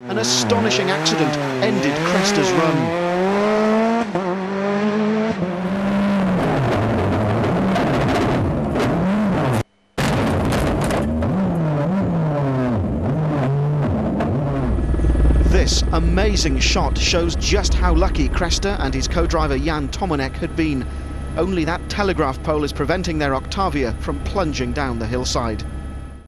An astonishing accident ended Kresta's run. This amazing shot shows just how lucky Kresta and his co-driver Jan Tomanek had been. Only that telegraph pole is preventing their Octavia from plunging down the hillside.